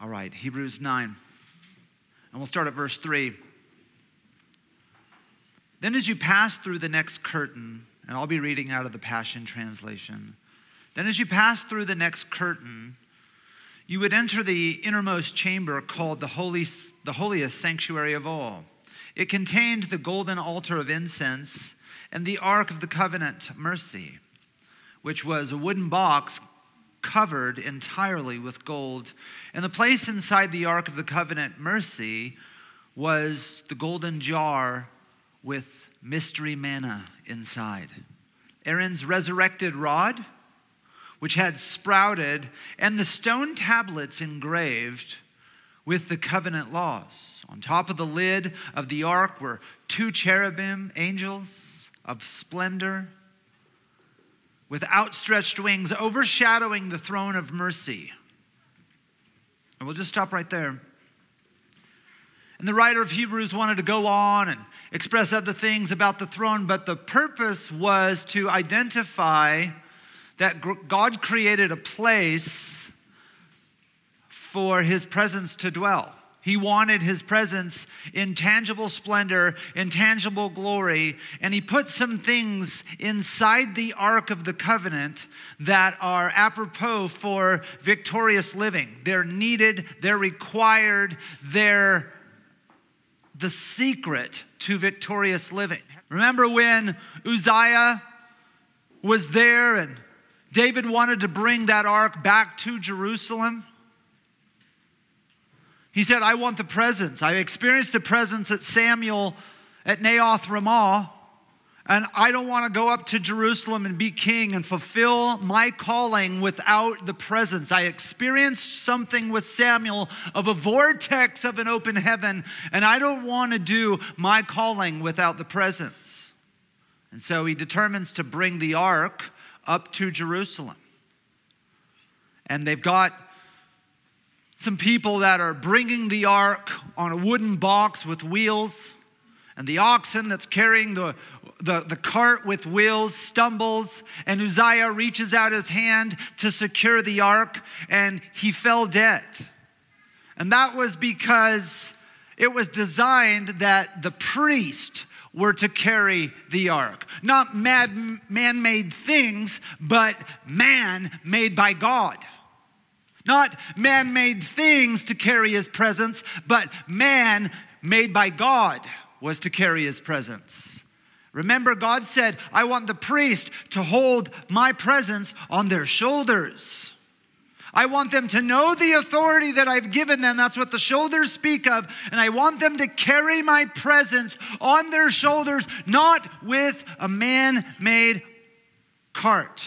All right, Hebrews 9. And we'll start at verse 3. Then, as you pass through the next curtain, and I'll be reading out of the Passion Translation. Then, as you pass through the next curtain, you would enter the innermost chamber called the, Holy, the holiest sanctuary of all. It contained the golden altar of incense and the Ark of the Covenant mercy, which was a wooden box covered entirely with gold. And the place inside the Ark of the Covenant mercy was the golden jar with mystery manna inside. Aaron's resurrected rod which had sprouted, and the stone tablets engraved with the covenant laws. On top of the lid of the ark were two cherubim, angels of splendor, with outstretched wings overshadowing the throne of mercy. And we'll just stop right there. And the writer of Hebrews wanted to go on and express other things about the throne, but the purpose was to identify that God created a place for his presence to dwell. He wanted his presence in tangible splendor, in tangible glory, and he put some things inside the Ark of the Covenant that are apropos for victorious living. They're needed, they're required, they're the secret to victorious living. Remember when Uzziah was there and David wanted to bring that ark back to Jerusalem. He said, I want the presence. I experienced the presence at Samuel at Naioth Ramah, and I don't want to go up to Jerusalem and be king and fulfill my calling without the presence. I experienced something with Samuel of a vortex of an open heaven, and I don't want to do my calling without the presence. And so he determines to bring the ark up to Jerusalem. And they've got some people that are bringing the ark on a wooden box with wheels. And the oxen that's carrying the, the, the cart with wheels stumbles, and Uzziah reaches out his hand to secure the ark, and he fell dead. And that was because it was designed that the priest were to carry the ark. Not man made things, but man made by God. Not man made things to carry his presence, but man made by God was to carry his presence. Remember, God said, I want the priest to hold my presence on their shoulders. I want them to know the authority that I've given them. That's what the shoulders speak of. And I want them to carry my presence on their shoulders, not with a man made cart.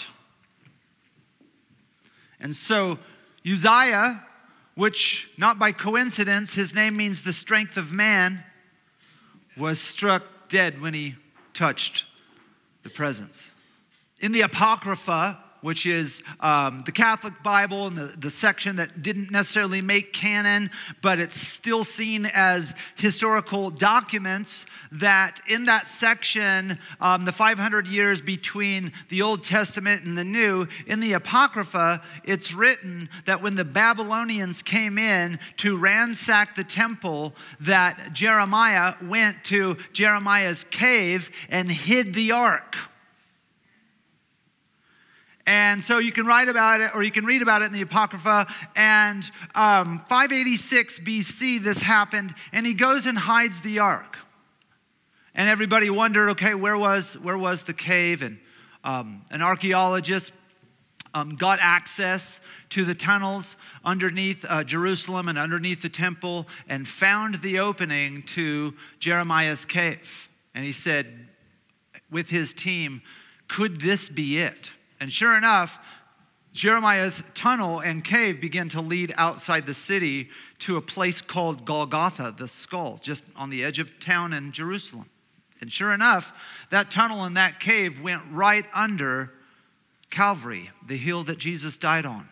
And so Uzziah, which not by coincidence, his name means the strength of man, was struck dead when he touched the presence. In the Apocrypha, which is um, the Catholic Bible and the, the section that didn't necessarily make canon, but it's still seen as historical documents. That in that section, um, the 500 years between the Old Testament and the New, in the Apocrypha, it's written that when the Babylonians came in to ransack the temple, that Jeremiah went to Jeremiah's cave and hid the ark. And so you can write about it or you can read about it in the Apocrypha. And um, 586 BC, this happened, and he goes and hides the ark. And everybody wondered, okay, where was, where was the cave? And um, an archaeologist um, got access to the tunnels underneath uh, Jerusalem and underneath the temple and found the opening to Jeremiah's cave. And he said, with his team, could this be it? And sure enough, Jeremiah's tunnel and cave began to lead outside the city to a place called Golgotha, the skull, just on the edge of town in Jerusalem. And sure enough, that tunnel and that cave went right under Calvary, the hill that Jesus died on.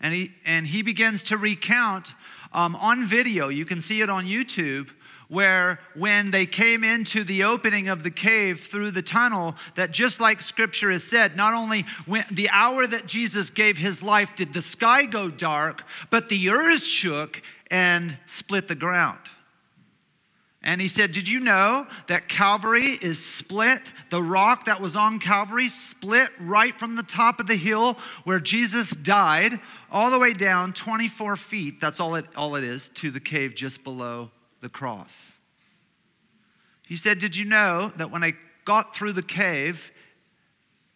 And he, and he begins to recount um, on video, you can see it on YouTube, where when they came into the opening of the cave through the tunnel that just like scripture has said not only when the hour that jesus gave his life did the sky go dark but the earth shook and split the ground and he said, Did you know that Calvary is split? The rock that was on Calvary split right from the top of the hill where Jesus died, all the way down 24 feet. That's all it, all it is to the cave just below the cross. He said, Did you know that when I got through the cave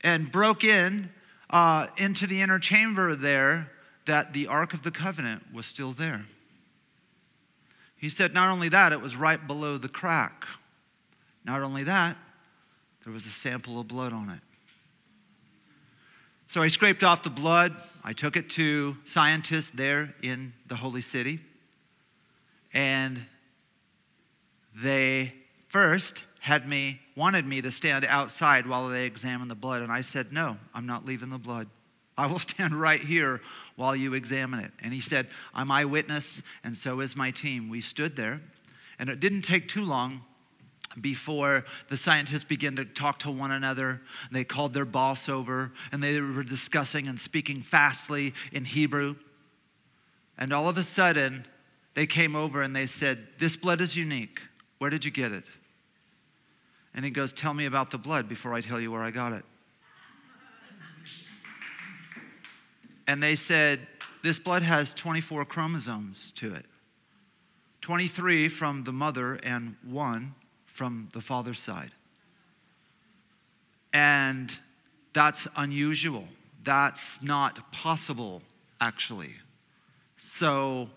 and broke in uh, into the inner chamber there, that the Ark of the Covenant was still there? He said, Not only that, it was right below the crack. Not only that, there was a sample of blood on it. So I scraped off the blood. I took it to scientists there in the Holy City. And they first had me, wanted me to stand outside while they examined the blood. And I said, No, I'm not leaving the blood. I will stand right here while you examine it. And he said, I'm eyewitness, and so is my team. We stood there, and it didn't take too long before the scientists began to talk to one another. They called their boss over, and they were discussing and speaking fastly in Hebrew. And all of a sudden, they came over and they said, This blood is unique. Where did you get it? And he goes, Tell me about the blood before I tell you where I got it. and they said, This blood has 24 chromosomes to it 23 from the mother and one from the father's side. And that's unusual. That's not possible, actually. So,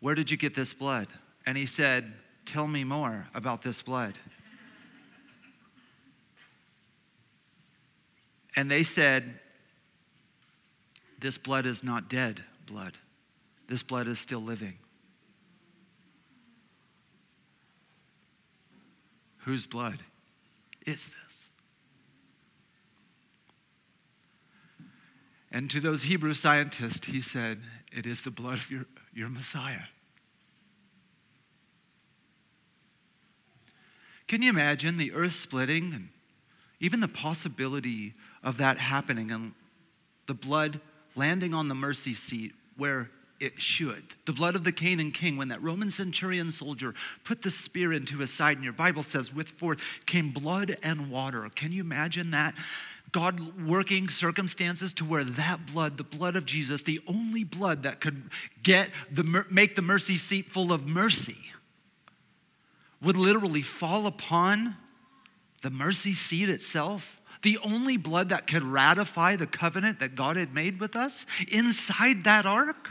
where did you get this blood? And he said, Tell me more about this blood. And they said, this blood is not dead blood, this blood is still living. Whose blood is this? And to those Hebrew scientists, he said, It is the blood of your, your Messiah. Can you imagine the earth splitting and even the possibility of that happening and the blood landing on the mercy seat where it should. The blood of the Canaan king, when that Roman centurion soldier put the spear into his side, and your Bible says, with forth came blood and water. Can you imagine that? God working circumstances to where that blood, the blood of Jesus, the only blood that could get the make the mercy seat full of mercy, would literally fall upon the mercy seat itself the only blood that could ratify the covenant that God had made with us inside that ark.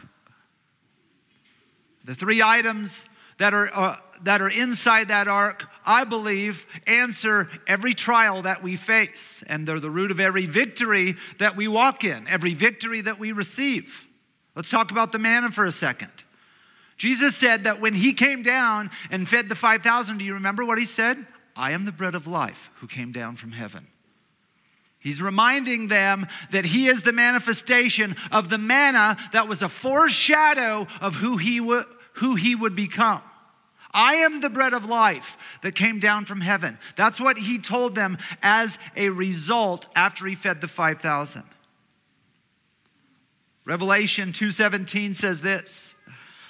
The three items that are, uh, that are inside that ark, I believe, answer every trial that we face. And they're the root of every victory that we walk in, every victory that we receive. Let's talk about the manna for a second. Jesus said that when he came down and fed the 5,000, do you remember what he said? I am the bread of life who came down from heaven. He's reminding them that he is the manifestation of the manna that was a foreshadow of who he, would, who he would become. I am the bread of life that came down from heaven. That's what he told them as a result after he fed the 5,000. Revelation 2:17 says this,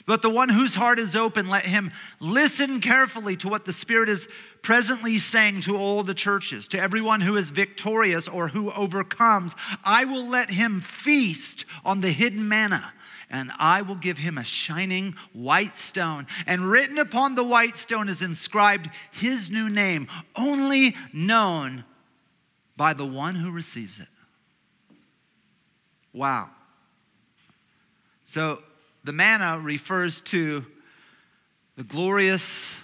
but the one whose heart is open, let him listen carefully to what the Spirit is presently saying to all the churches, to everyone who is victorious or who overcomes, I will let him feast on the hidden manna. And I will give him a shining white stone. And written upon the white stone is inscribed his new name, only known by the one who receives it. Wow. So the manna refers to the glorious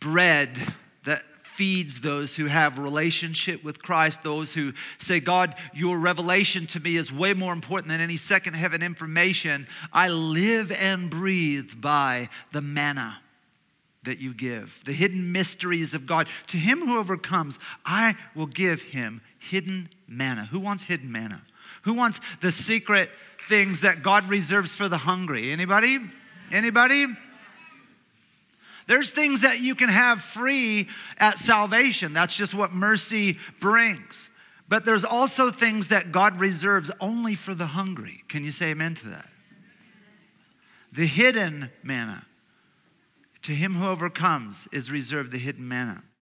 bread that feeds those who have relationship with Christ, those who say, God, your revelation to me is way more important than any second heaven information. I live and breathe by the manna that you give, the hidden mysteries of God. To him who overcomes, I will give him hidden manna. Who wants hidden manna? Who wants the secret things that God reserves for the hungry? Anybody? Anybody? There's things that you can have free at salvation. That's just what mercy brings. But there's also things that God reserves only for the hungry. Can you say amen to that? The hidden manna. To him who overcomes is reserved the hidden manna.